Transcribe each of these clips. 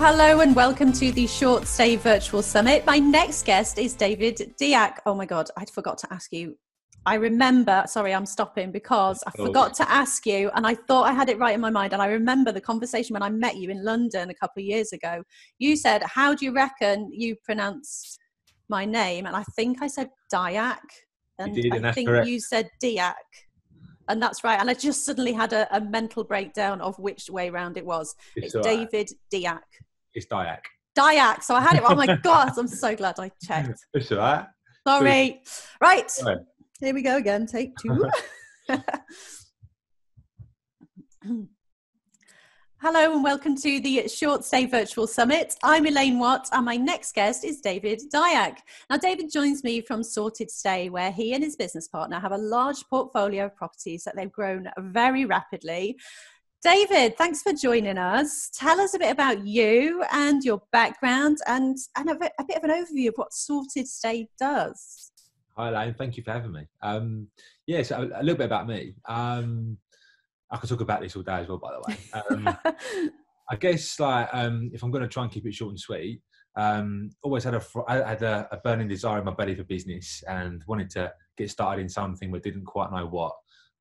Hello and welcome to the Short Stay Virtual Summit. My next guest is David Diack. Oh my God, I forgot to ask you. I remember, sorry, I'm stopping because I oh. forgot to ask you, and I thought I had it right in my mind. And I remember the conversation when I met you in London a couple of years ago. You said, How do you reckon you pronounce my name? And I think I said Diak. And did, I and think correct. you said Diak. And that's right. And I just suddenly had a, a mental breakdown of which way round it was. It's, It's right. David Diack. It's Diak. Diak. So I had it. Oh my God. I'm so glad I checked. It's all right. Sorry. Right. Right. Here we go again. Take two. Hello and welcome to the Short Stay Virtual Summit. I'm Elaine Watt and my next guest is David Diack. Now, David joins me from Sorted Stay, where he and his business partner have a large portfolio of properties that they've grown very rapidly. David, thanks for joining us. Tell us a bit about you and your background and, and a, bit, a bit of an overview of what Sorted Stay does. Hi, Elaine. Thank you for having me. Um, yeah, so a, a little bit about me. Um, I could talk about this all day as well, by the way. Um, I guess like um, if I'm going to try and keep it short and sweet, um, always had a had a, a burning desire in my belly for business and wanted to get started in something but didn't quite know what.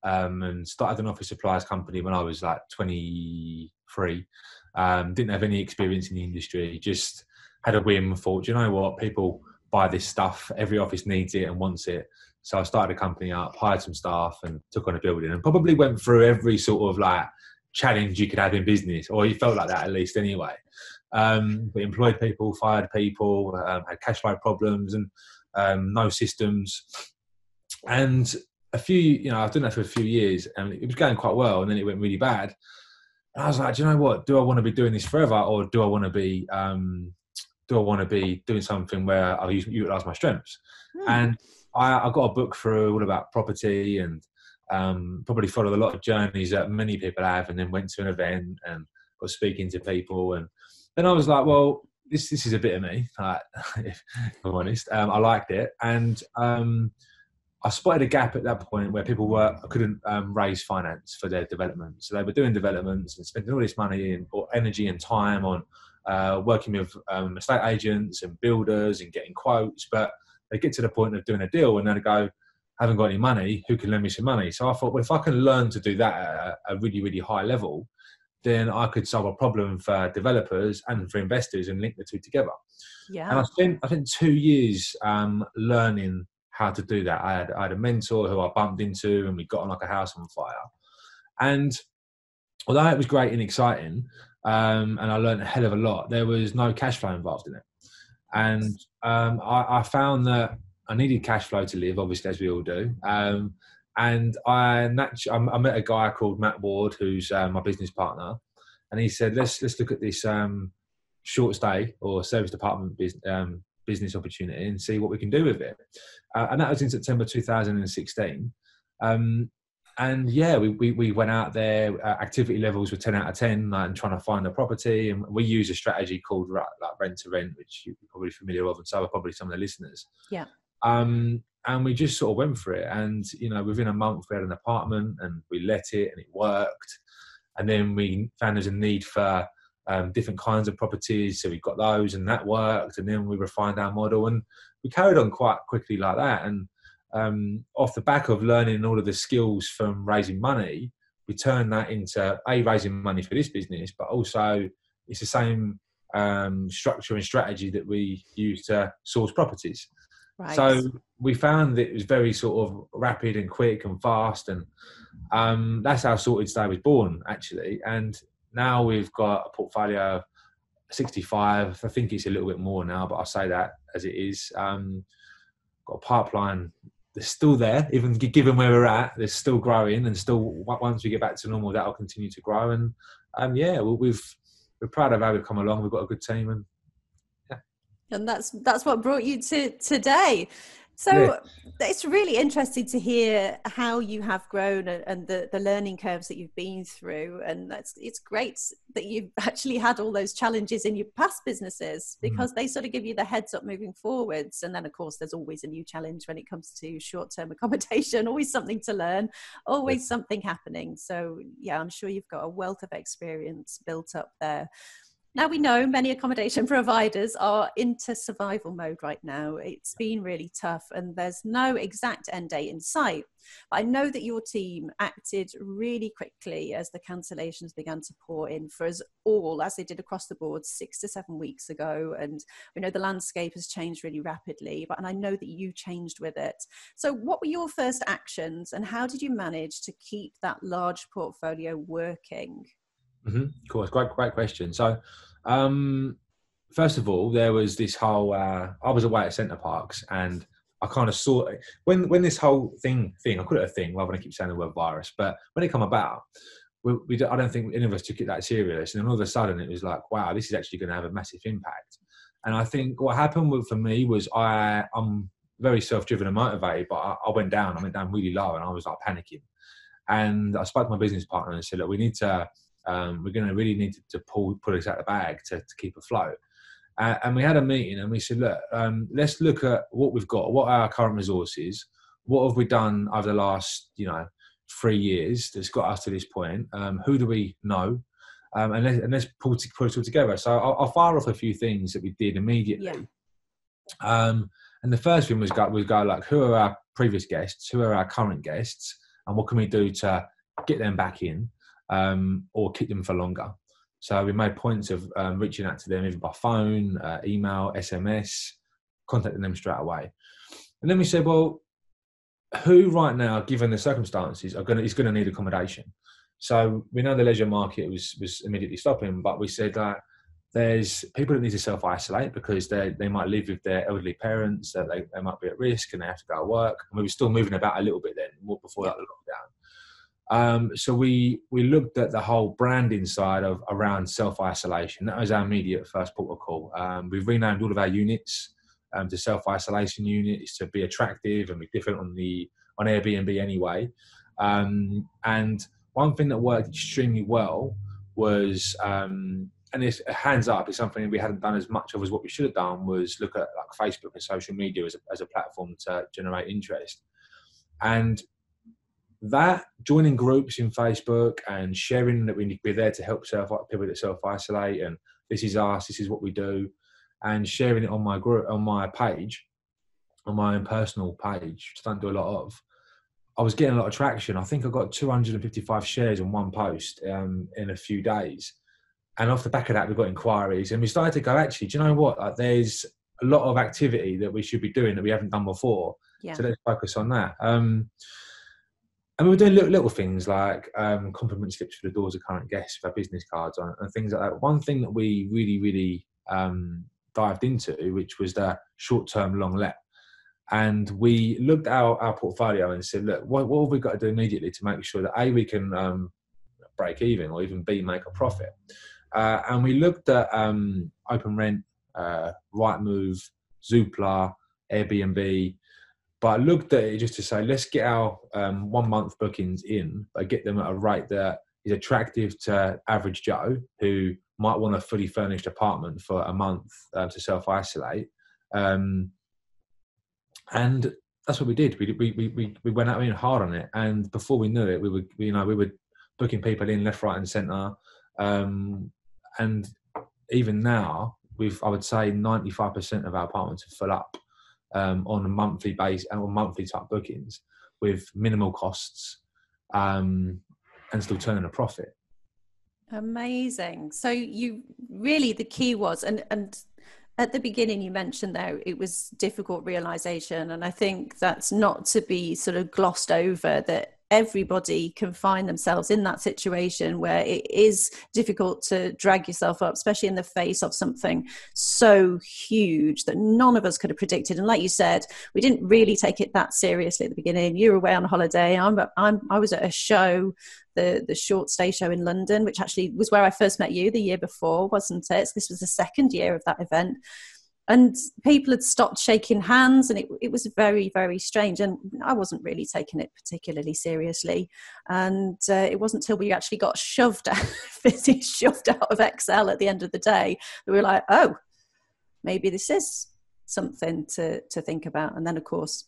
Um, and started an office supplies company when I was like 23. Um, didn't have any experience in the industry. Just had a whim. Thought, "Do you know what? People buy this stuff. Every office needs it and wants it. So I started a company up, hired some staff, and took on a building, and probably went through every sort of like challenge you could have in business, or you felt like that at least anyway. Um, we employed people, fired people, um, had cash flow problems, and um, no systems. And a few, you know, I've done that for a few years, and it was going quite well, and then it went really bad. And I was like, do you know what? Do I want to be doing this forever, or do I want to be, um, do I want to be doing something where I use, utilize my strengths? Hmm. And I, I got a book through all about property and um, probably followed a lot of journeys that many people have, and then went to an event and was speaking to people, and then I was like, well, this this is a bit of me, like, if I'm honest. Um, I liked it, and um, I spotted a gap at that point where people were couldn't um, raise finance for their development, so they were doing developments and spending all this money and or energy and time on uh, working with um, estate agents and builders and getting quotes, but they get to the point of doing a deal and then they go, haven't got any money, who can lend me some money? So I thought, well, if I can learn to do that at a- really, really high level, then I could solve a problem for developers and for investors and link the two together. Yeah. And I spent, I think, two years um, learning how to do that. I had, I had a mentor who I bumped into and we got on like a house on fire. And although it was great and exciting, um, and I learned a hell of a lot, there was no cash flow involved in it. And um, I, I found that I needed cash flow to live, obviously, as we all do. Um, and I, natu- I met a guy called Matt Ward, who's uh, my business partner, and he said, "Let's let's look at this um, short stay or service department business, um, business opportunity and see what we can do with it." Uh, and that was in September 2016. Um, and yeah, we, we, we went out there. Uh, activity levels were 10 out of 10, like, and trying to find a property. And we use a strategy called like rent to rent, which you're probably familiar with, and so are probably some of the listeners. Yeah. Um, and we just sort of went for it. And you know, within a month, we had an apartment, and we let it, and it worked. And then we found there's a need for um, different kinds of properties, so we got those, and that worked. And then we refined our model, and we carried on quite quickly like that. And um, off the back of learning all of the skills from raising money, we turned that into a raising money for this business, but also it's the same um, structure and strategy that we use to source properties. Right. So we found that it was very sort of rapid and quick and fast, and um, that's how Sorted Stay was born actually. And now we've got a portfolio of 65. I think it's a little bit more now, but I'll say that as it is. Um, got a pipeline that's still there, even given where we're at. They're still growing, and still once we get back to normal, that'll continue to grow. And um, yeah, we- we've we're proud of how we've come along. We've got a good team, and yeah. and that's that's what brought you to today so Yeah. it's really interesting to hear how you have grown and, and the, the learning curves that you've been through. And that's it's great that you've actually had all those challenges in your past businesses mm. because they sort of give you the heads up moving forwards. And then of course there's always a new challenge when it comes to short-term accommodation always something to learn always something happening. So yeah i'm sure you've got a wealth of experience built up there Now we know many accommodation providers are into survival mode right now. It's been really tough and there's no exact end date in sight. But I know that your team acted really quickly as the cancellations began to pour in for us all, as they did across the board six to seven weeks ago. And we know the landscape has changed really rapidly, but and I know that you changed with it. So, what were your first actions and how did you manage to keep that large portfolio working? Mm-hmm. Cool. Great, great question. So, um, first of all, there was this whole. Uh, I was away at Center Parcs, and I kind of saw when when this whole thing thing. I call it a thing rather than I keep saying the word virus. But when it come about, we, we I don't think any of us took it that serious. And then all of a sudden, it was like, wow, this is actually going to have a massive impact. And I think what happened for me was I I'm very self-driven and motivated, but I, I went down. I went down really low, and I was like panicking. And I spoke to my business partner and said, look, we need to um, we're going to really need to, to pull pull this out of the bag to, to keep afloat. Uh, and we had a meeting and we said, look, um, let's look at what we've got, what are our current resources, what have we done over the last, you know, three years that's got us to this point. Um, who do we know? Um, and, let's, and let's pull, pull it all together. So I'll, I'll, fire off a few things that we did immediately. Yeah. Um, and the first thing was go, was go like, who are our previous guests? Who are our current guests? And what can we do to get them back in? Um, or keep them for longer. So we made points of um, reaching out to them either by phone, uh, email, SMS, contacting them straight away. And then we said, well, who right now, given the circumstances, are going is going to need accommodation? So we know the leisure market was was immediately stopping, but we said that there's people that need to self isolate because they they might live with their elderly parents, that they, they might be at risk and they have to go to work. And we were still moving about a little bit then, before that lockdown. Um, so we we looked at the whole branding side of around self isolation. That was our immediate first protocol. Um, we've renamed all of our units um, to self isolation units to be attractive and be different on the on Airbnb anyway. Um, and one thing that worked extremely well was um, and this hands up is something we hadn't done as much of as what we should have done was look at like Facebook and social media as a, as a platform to generate interest. And that joining groups in Facebook and sharing that we we're there to help self people that self isolate and this is us, this is what we do, and sharing it on my group on my page, on my own personal page, which I don't do a lot of. I was getting a lot of traction. I think I got 255 shares on one post um, in a few days, and off the back of that, we got inquiries, and we started to go. Actually, do you know what? Like, there's a lot of activity that we should be doing that we haven't done before. Yeah. So let's focus on that. Um, and we were doing little, little things like um, compliment slips for the doors of current guests with our business cards on and things like that. One thing that we really, really um, dived into, which was the short term long let. And we looked at our, our portfolio and said, look, what, what have we got to do immediately to make sure that A, we can um, break even or even B, make a profit? Uh, and we looked at um, OpenRent, uh, Rightmove, Zoopla, Airbnb, but I looked at it just to say, let's get our um, one month bookings in, but get them at a rate that is attractive to average Joe who might want a fully furnished apartment for a month uh, to self isolate. Um, and that's what we did. We, we, we, we went out in hard on it. And before we knew it, we were, you know, we were booking people in left, right, and centre. Um, and even now, we've, I would say 95% of our apartments are full up um, on a monthly base and on monthly type bookings with minimal costs um, and still turning a profit. Amazing. So you really the key was and and at the beginning you mentioned though it was difficult realization and I think that's not to be sort of glossed over that everybody can find themselves in that situation where it is difficult to drag yourself up, especially in the face of something so huge that none of us could have predicted. And like you said, we didn't really take it that seriously at the beginning. You were away on holiday. I'm, I'm I was at a show, the the short stay show in London, which actually was where I first met you the year before, wasn't it? So this was the second year of that event and people had stopped shaking hands and it, it was very very strange and i wasn't really taking it particularly seriously and uh, it wasn't until we actually got shoved out shoved out of ExCeL at the end of the day that we were like oh maybe this is something to to think about and then of course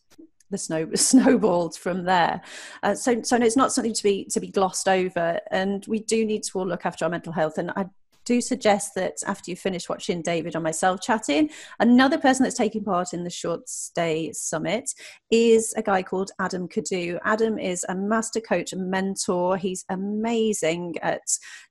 the snow snowballed from there. Uh, so, so it's not something to be to be glossed over, and we do need to all look after our mental health. And I do suggest that after you finish watching David or myself chatting, another person that's taking part in the Short Stay Summit is a guy called Adam Kadu. Adam is a master coach and mentor. He's amazing at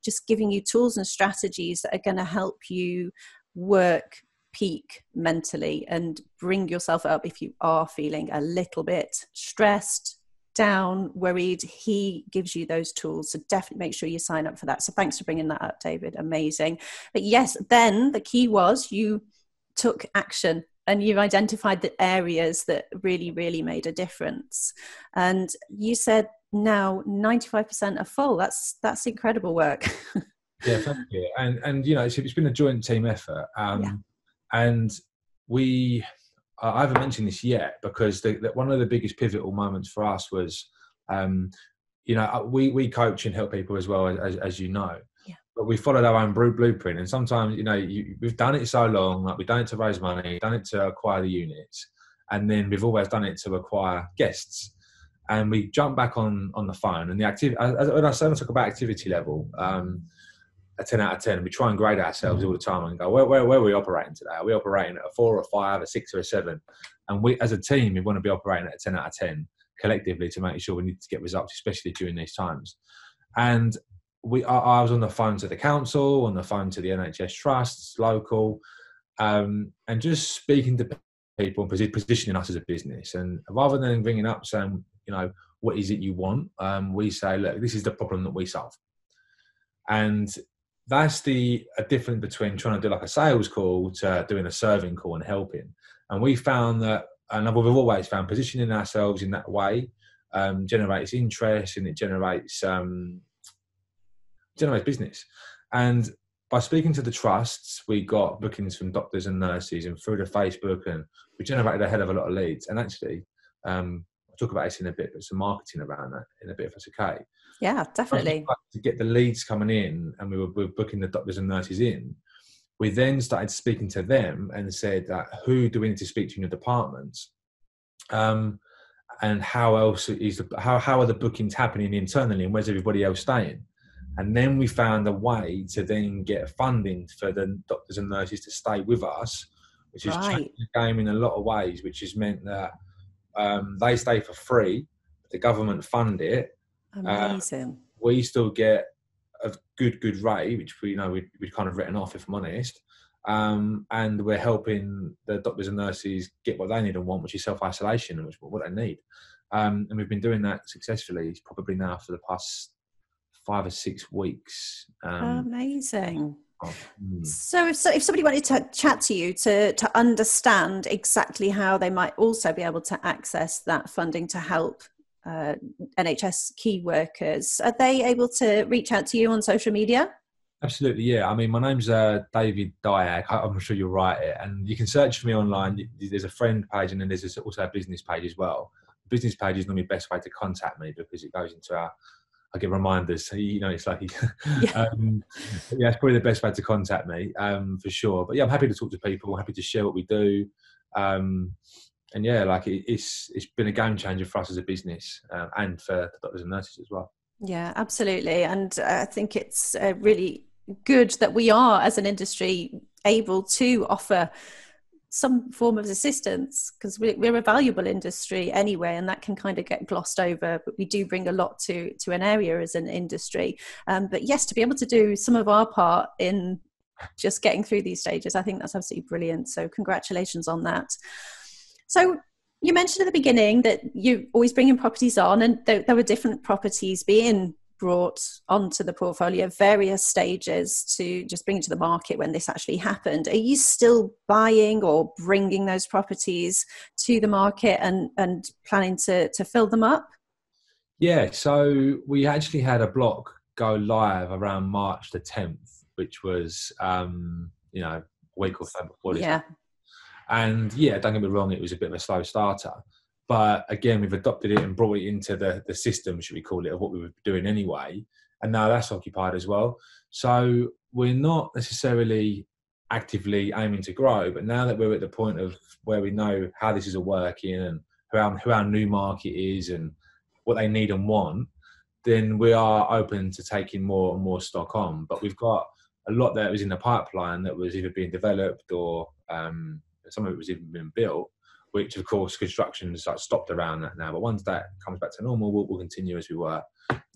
just giving you tools and strategies that are going to help you work peak mentally and bring yourself up if you are feeling a little bit stressed down, worried, he gives you those tools. So definitely make sure you sign up for that. So thanks for bringing that up, David. Amazing. But yes, then the key was you took action and you identified the areas that really, really made a difference. And you said now 95% are full. That's that's incredible work. yeah, thank you. And and you know, it's, it's been a joint team effort. Um, yeah. and we I haven't mentioned this yet because the, the, one of the biggest pivotal moments for us was, um, you know, uh, we we coach and help people as well as, as you know. Yeah. But we followed our own blueprint, and sometimes you know you, we've done it so long, like we've done it to raise money, done it to acquire the units, and then we've always done it to acquire guests. And we jump back on on the phone, and the activity. When I talk about activity level, um, a 10 out of 10. We try and grade ourselves all the time and go, where, where, where are we operating today? Are we operating at a four or five, a six or a seven? And we, as a team, we want to be operating at a 10 out of 10 collectively to make sure we need to get results, especially during these times. And we, I, I was on the phone to the council, on the phone to the NHS trusts, local, um, and just speaking to people and positioning us as a business. And rather than ringing up saying, you know, what is it you want? Um, we say, look, this is the problem that we solve. And that's the a difference between trying to do like a sales call to doing a serving call and helping. And we found that, and we've always found positioning ourselves in that way um, generates interest and it generates um, generates business. And by speaking to the trusts, we got bookings from doctors and nurses, and through the Facebook, and we generated a hell of a lot of leads. And actually, um, I'll talk about this in a bit, but some marketing around that in a bit if it's okay. Yeah, definitely. To get the leads coming in, and we were, we were booking the doctors and nurses in. We then started speaking to them and said that who do we need to speak to in the departments, um, and how else is the, how how are the bookings happening internally, and where's everybody else staying? And then we found a way to then get funding for the doctors and nurses to stay with us, which is right. changed the game in a lot of ways, which has meant that um, they stay for free, the government fund it, Amazing. Uh, we still get a good, good rate, which we you know we we kind of written off, if I'm honest. Um, and we're helping the doctors and nurses get what they need and want, which is self isolation and which what they need. Um, and we've been doing that successfully, probably now for the past five or six weeks. Um, Amazing. Oh, hmm. So if, so, if somebody wanted to chat to you to, to understand exactly how they might also be able to access that funding to help uh, NHS key workers. Are they able to reach out to you on social media? Absolutely, yeah. I mean, my name's uh, David Diack. I'm sure you'll write it, and you can search for me online. There's a friend page, and then there's also a business page as well. The business page is normally the best way to contact me because it goes into our. I get reminders, so you know, it's like, yeah. um, yeah, it's probably the best way to contact me um, for sure. But yeah, I'm happy to talk to people. happy to share what we do. Um, and yeah, like it, it's it's been a game changer for us as a business um, and for the doctors and nurses as well. Yeah, absolutely, and I think it's uh, really good that we are as an industry able to offer some form of assistance because we're a valuable industry anyway and that can kind of get glossed over but we do bring a lot to to an area as an industry. Um, but yes to be able to do some of our part in just getting through these stages i think that's absolutely brilliant. So congratulations on that so you mentioned at the beginning that you're always bringing properties on, and there, there were different properties being brought onto the portfolio various stages to just bring it to the market when this actually happened are you still buying or bringing those properties to the market and and planning to to fill them up yeah so we actually had a block go live around march the 10th which was um you know a week or so before this yeah happened. And yeah, don't get me wrong, it was a bit of a slow starter. But again, we've adopted it and brought it into the, the system, should we call it, of what we were doing anyway. And now that's occupied as well. So we're not necessarily actively aiming to grow, but now that we're at the point of where we know how this is all working and who our, who our new market is and what they need and want, then we are open to taking more and more stock on. But we've got a lot that was in the pipeline that was either being developed or um, some of it was even being built which of course construction has like stopped around that now. But once that comes back to normal, we'll, we'll continue as we were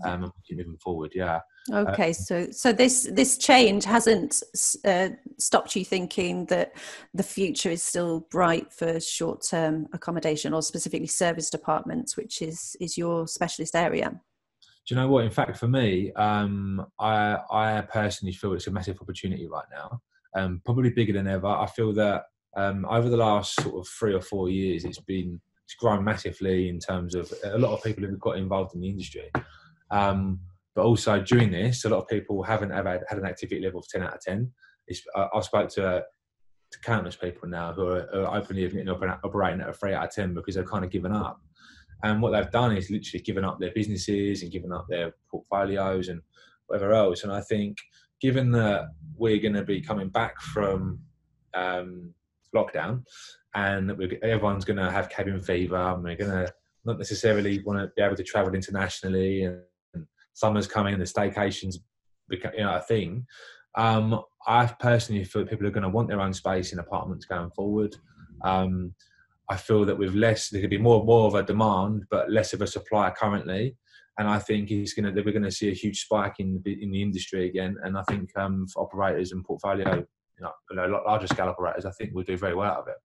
um, and keep moving forward. Yeah. Okay, uh, so so this this change hasn't uh, stopped you thinking that the future is still bright for short term accommodation or specifically service departments, which is is your specialist area. Do you know what? In fact, for me, um, I I personally feel it's a massive opportunity right now. Um, probably bigger than ever. I feel that um, over the last sort of three or four years, it's been it's grown massively in terms of a lot of people who've got involved in the industry. Um, but also during this, a lot of people haven't ever had, an activity level of 10 out of 10. I, I spoke to, uh, to countless people now who are, are openly admitting operating at a 3 out of 10 because they've kind of given up. And what they've done is literally given up their businesses and given up their portfolios and whatever else. And I think, given that we're going to be coming back from um, lockdown, and everyone's going to have cabin fever, and we're going to not necessarily want to be able to travel internationally, and, and summer's coming, and the staycations become you know a thing. Um, I personally feel people are going to want their own space in apartments going forward. Um, I feel that with less, there could be more more of a demand, but less of a supply currently. And I think he's going to we're going to see a huge spike in the in the industry again. And I think um, for operators and portfolio you know, larger scale operators, I think we'll do very well out of it.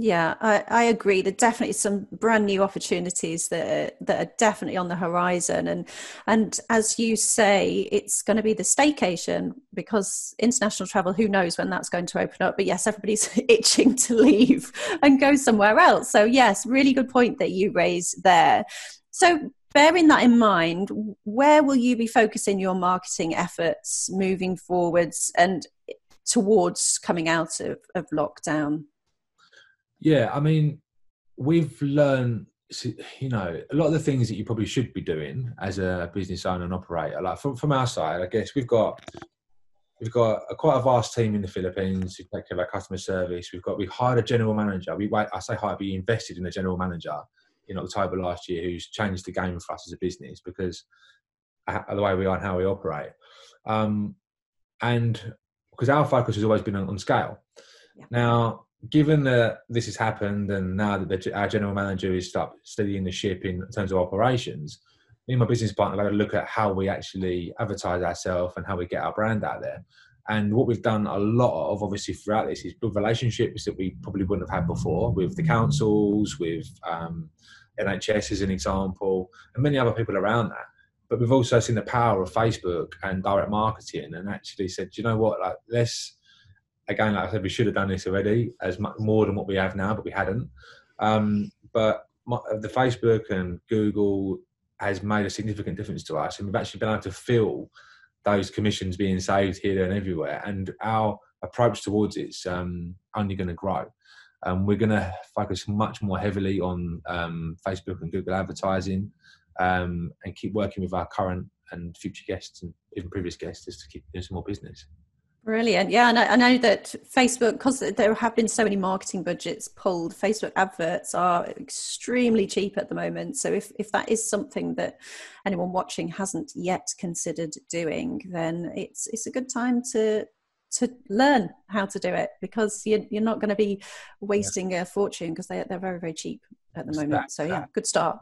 Yeah, I, I agree. There are definitely some brand new opportunities that are, that are definitely on the horizon, and and as you say, it's going to be the staycation because international travel. Who knows when that's going to open up? But yes, everybody's itching to leave and go somewhere else. So yes, really good point that you raised there. So bearing that in mind, where will you be focusing your marketing efforts moving forwards? And towards coming out of, of lockdown? Yeah, I mean, we've learned, you know, a lot of the things that you probably should be doing as a business owner and operator. Like from, from our side, I guess we've got we've got a, quite a vast team in the Philippines who take care of our customer service. We've got we hired a general manager. We I say hired, we invested in a general manager in October last year who's changed the game for us as a business because the way we are and how we operate. Um, and because our focus has always been on, on scale. Yeah. Now, given that this has happened, and now that the, our general manager is start studying the ship in terms of operations, me and my business partner have had a look at how we actually advertise ourselves and how we get our brand out there. And what we've done a lot of, obviously, throughout this is build relationships that we probably wouldn't have had before with the councils, with um, NHS as an example, and many other people around that but we've also seen the power of Facebook and direct marketing, and actually said, you know what, like let's again, like I said, we should have done this already as much more than what we have now, but we hadn't. Um, but my, the Facebook and Google has made a significant difference to us, and we've actually been able to feel those commissions being saved here and everywhere, and our approach towards it's um, only going to grow. Um, we're going to focus much more heavily on um, Facebook and Google advertising um, and keep working with our current and future guests and even previous guests just to keep doing some more business. Brilliant. Yeah, and I, I know that Facebook, because there have been so many marketing budgets pulled, Facebook adverts are extremely cheap at the moment. So if, if that is something that anyone watching hasn't yet considered doing, then it's it's a good time to to learn how to do it because you're, you're not going to be wasting yeah. a fortune because they, they're very, very cheap at the moment. That, so yeah, good start.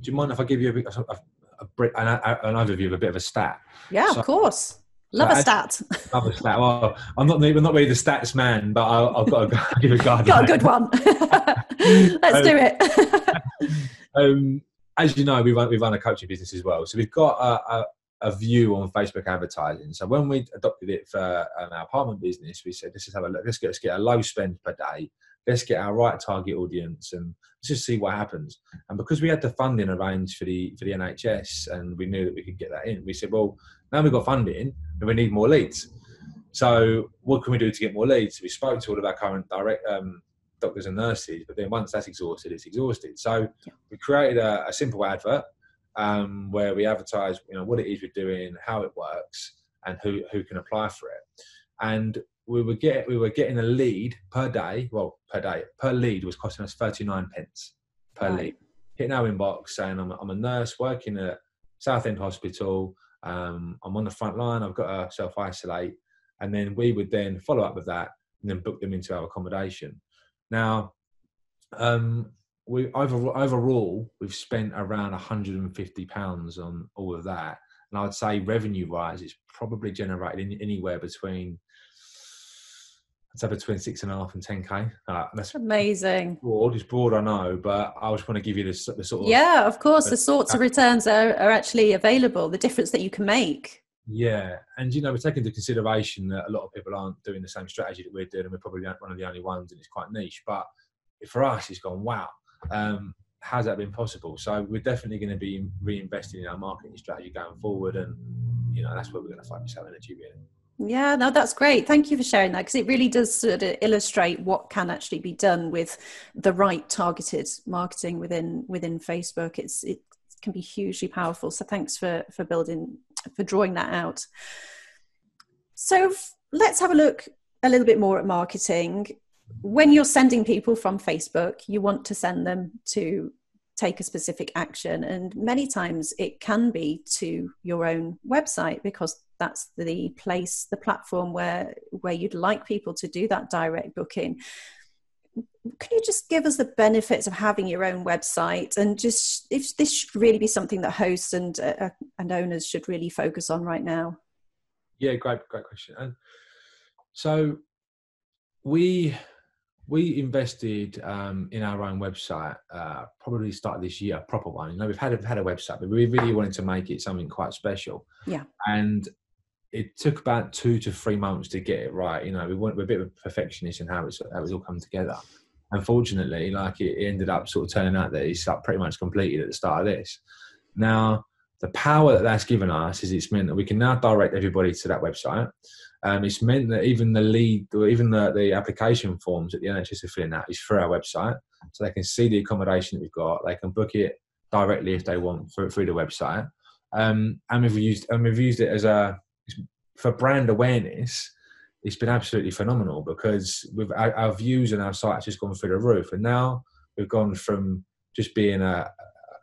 Do you mind if I give you a, a, a, an, an overview of a bit of a stat? Yeah, so, of course. Love so a stat. Love a stat. Well, I'm not I'm not really the stats man, but i have got to give a guide. got a good one. Let's um, do it. um, as you know, we run we run a coaching business as well, so we've got a, a, a view on Facebook advertising. So when we adopted it for um, our apartment business, we said let's just have a look. Let's get let's get a low spend per day let's get our right target audience and let's just see what happens. And because we had the funding arranged for the for the NHS and we knew that we could get that in, we said, well, now we've got funding and we need more leads. So what can we do to get more leads? We spoke to all of our current direct um, doctors and nurses, but then once that's exhausted, it's exhausted. So we created a, a simple advert um, where we advertise, you know, what it is we're doing, how it works, and who who can apply for it. And we were get we were getting a lead per day. Well, per day per lead was costing us thirty nine pence per right. lead. Hitting our inbox saying I'm a, I'm a nurse working at Southend Hospital. Um, I'm on the front line. I've got to self isolate. and then we would then follow up with that and then book them into our accommodation. Now, um, we over, overall we've spent around 150 pounds on all of that, and I'd say revenue wise, it's probably generated in, anywhere between I'd say between six and a half and ten k. Uh, that's amazing. Broad, it's broad, I know, but I just want to give you the, the sort of yeah, of course, uh, the sorts uh, of returns are, are actually available. The difference that you can make. Yeah, and you know, we're taking into consideration that a lot of people aren't doing the same strategy that we're doing, and we're probably one of the only ones, and it's quite niche. But for us, it's gone wow. Um, how's that been possible? So we're definitely going to be reinvesting in our marketing strategy going forward, and you know, that's where we're going to focus our energy really. Yeah, no, that's great. Thank you for sharing that because it really does sort of illustrate what can actually be done with the right targeted marketing within within Facebook. It's it can be hugely powerful. So thanks for for building for drawing that out. So let's have a look a little bit more at marketing. When you're sending people from Facebook, you want to send them to take a specific action. And many times it can be to your own website because that's the place, the platform where where you'd like people to do that direct booking. Can you just give us the benefits of having your own website and just if this should really be something that hosts and uh, uh and owners should really focus on right now? Yeah, great, great question. And so we we invested um, in our own website uh, probably started this year, a proper one. You know, we've had a, had a website, but we really wanted to make it something quite special. Yeah. And it took about two to three months to get it right. You know, we weren't we're a bit of a perfectionist in how it's how it's all come together. Unfortunately, like it ended up sort of turning out that it's pretty much completed at the start of this. Now, the power that that's given us is it's meant that we can now direct everybody to that website. Um, it's meant that even the lead, or even the, the application forms that the NHS are filling out is through our website, so they can see the accommodation that we've got. They can book it directly if they want through, through the website. Um, and we've used and we've used it as a for brand awareness. It's been absolutely phenomenal because with our, our views and our site has just gone through the roof, and now we've gone from just being a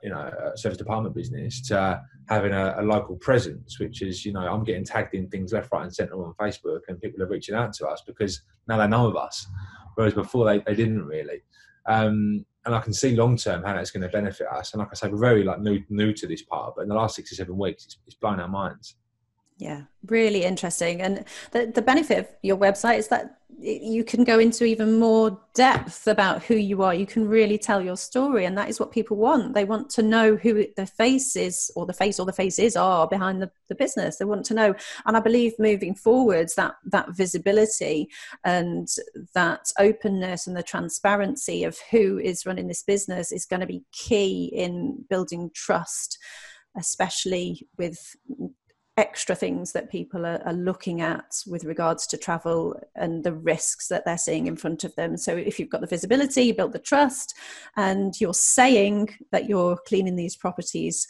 you know a service department business to having a, a, local presence which is you know i'm getting tagged in things left right and center on facebook and people are reaching out to us because now they know of us whereas before they, they didn't really. Um, and i can see long term how that's going to benefit us. And like i say we're very like new new to this part but in the last six or seven weeks it's, it's blown our minds yeah, really interesting. And the, the benefit of your website is that you can go into even more depth about who you are. You can really tell your story, and that is what people want. They want to know who the face is, or the face or the faces are behind the, the business. They want to know. And I believe moving forwards, that that visibility and that openness and the transparency of who is running this business is going to be key in building trust especially with extra things that people are, are, looking at with regards to travel and the risks that they're seeing in front of them. So, if you've got the visibility, you build the trust, and you're saying that you're cleaning these properties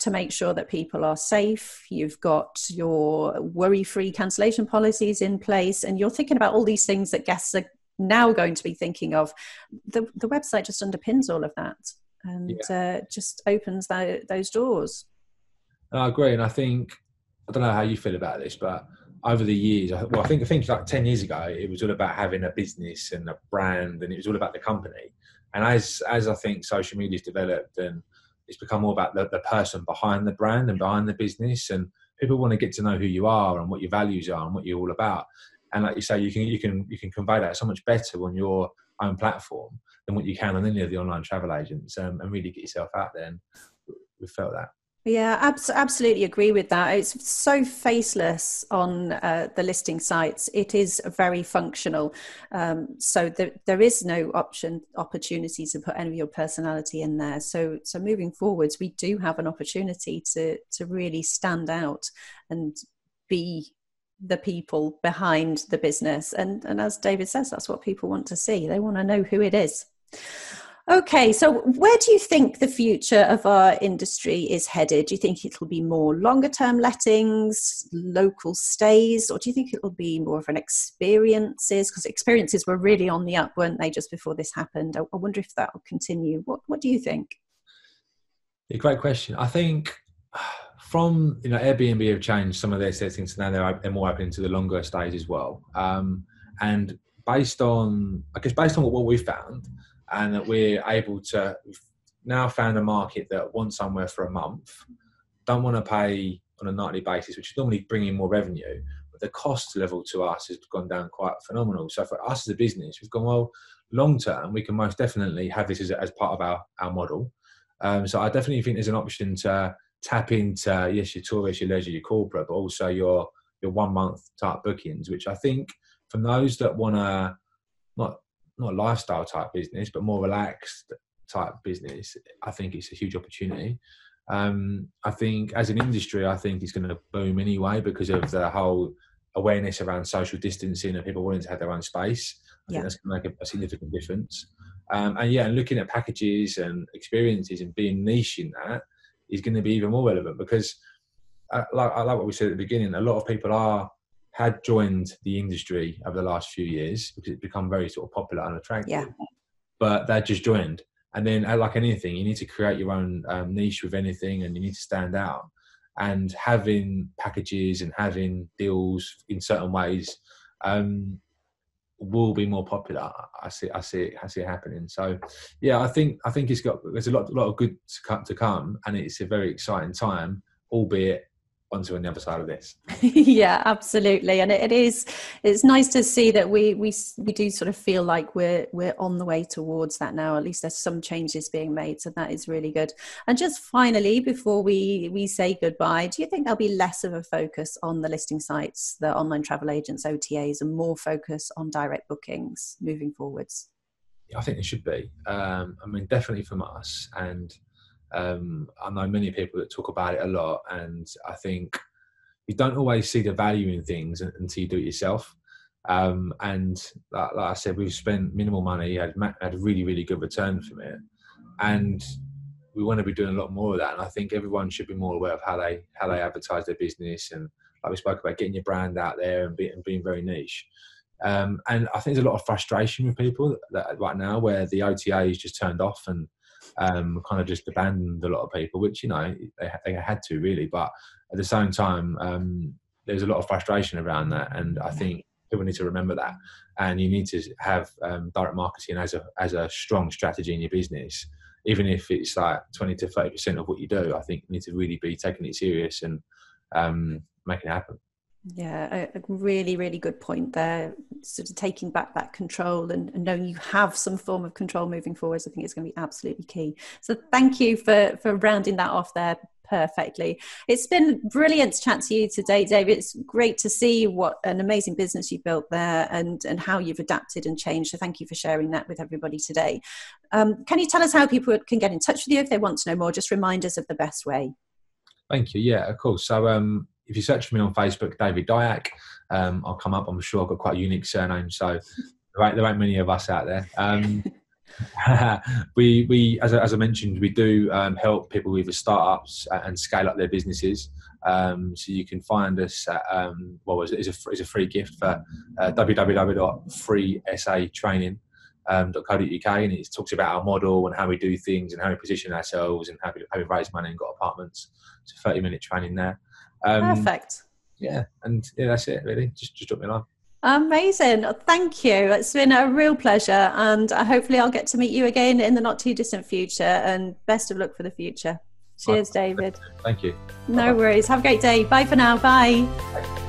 to make sure that people are safe, you've got your worry free cancellation policies in place, and you're thinking about all these things that guests are now going to be thinking of. The, the website just underpins all of that and yeah. uh, just opens that, those doors. I agree, and I think I don't know how you feel about this, but over the years, well, I think I think like ten years ago, it was all about having a business and a brand, and it was all about the company. And as as I think social media's developed, and it's become more about the, the person behind the brand and behind the business, and people want to get to know who you are and what your values are and what you're all about. And like you say, you can you can you can convey that so much better on your own platform than what you can on any of the online travel agents, um, and really get yourself out there. And we felt that. Yeah, abs- absolutely agree with that. It's so faceless on uh, the listing sites. It is very functional. Um, so there, there is no option opportunity to put any of your personality in there. So so moving forwards, we do have an opportunity to to really stand out and be the people behind the business. And and as David says, that's what people want to see. They want to know who it is. Okay, so where do you think the future of our industry is headed? Do you think it'll be more longer term lettings, local stays, or do you think it'll be more of an experiences? Because experiences were really on the up, weren't they, just before this happened? I, wonder if that will continue. What, what do you think? A great question. I think from you know Airbnb have changed some of their settings, so now they're, they're more open to the longer stays as well. Um, and based on, I guess, based on what, what we found, and that we're able to now found a market that wants somewhere for a month, don't want to pay on a nightly basis, which is normally bringing more revenue, but the cost level to us has gone down quite phenomenal. So for us as a business, we've gone well long term. We can most definitely have this as, as part of our our model. Um, so I definitely think there's an option to tap into yes your tourist, your leisure, your corporate, but also your your one month type bookings, which I think from those that want to not not a lifestyle type business, but more relaxed type business, I think it's a huge opportunity. Um, I think as an industry, I think it's going to boom anyway because of the whole awareness around social distancing and people wanting to have their own space. I yeah. think that's going to make a, a significant difference. Um, and yeah, and looking at packages and experiences and being niche in that is going to be even more relevant because, uh, like, I like what we said at the beginning. A lot of people are had joined the industry over the last few years because it's become very sort of popular and attractive. Yeah. But they just joined, and then uh, like anything, you need to create your own um, niche with anything, and you need to stand out. And having packages and having deals in certain ways um, will be more popular. I see, I see, it, I see it happening. So, yeah, I think I think it's got there's a lot, a lot of good to come, to come, and it's a very exciting time, albeit onto on the other side of this. Yeah absolutely. And it, it is it's nice to see that we we we do sort of feel like we're we're on the way towards that now. At least there's some changes being made so that is really good. And just finally before we we say goodbye do you think there'll be less of a focus on the listing sites the online travel agents otas and more focus on direct bookings moving forwards? Yeah, i think it should be. Um, i mean definitely from us and um, I know many people that talk about it a lot, and I think you don't always see the value in things until you do it yourself. Um, and like, like, I said, we've spent minimal money, had had a really really good return from it, and we want to be doing a lot more of that. And I think everyone should be more aware of how they how they advertise their business, and like we spoke about, getting your brand out there and, be, and being very niche. Um, and I think there's a lot of frustration with people that, right now where the OTA is just turned off and um, kind of just abandoned a lot of people, which you know they, they had to really. But at the same time, um, there's a lot of frustration around that, and I think people need to remember that. And you need to have um, direct marketing as a as a strong strategy in your business, even if it's like twenty to thirty percent of what you do. I think you need to really be taking it serious and um, making it happen. Yeah, a, really, really good point there. Sort of taking back that control and, and, knowing you have some form of control moving forwards, I think is going to be absolutely key. So thank you for for rounding that off there perfectly. It's been brilliant to chat to you today, David. It's great to see what an amazing business you've built there and and how you've adapted and changed. So thank you for sharing that with everybody today. Um, can you tell us how people can get in touch with you if they want to know more? Just remind us of the best way. Thank you. Yeah, of course. So um, if you search for me on Facebook, David Diack, um, I'll come up. I'm sure I've got quite a unique surname, so there ain't, there ain't many of us out there. Um, we, we as, I, as I mentioned, we do um, help people with startups and scale up their businesses. Um, so you can find us at, um, what was it? It's a, it's a free gift for uh, www.freesatraining.co.uk um, and it talks about our model and how we do things and how we position ourselves and how we, how we raise money and got apartments. It's a 30 minute training there. Um, Perfect. Yeah, and yeah, that's it really. Just just drop me a line. Amazing. Thank you. It's been a real pleasure. And uh, hopefully, I'll get to meet you again in the not too distant future. And best of luck for the future. Cheers, David. Thank you. No Bye-bye. worries. Have a great day. Bye for now. Bye. Bye.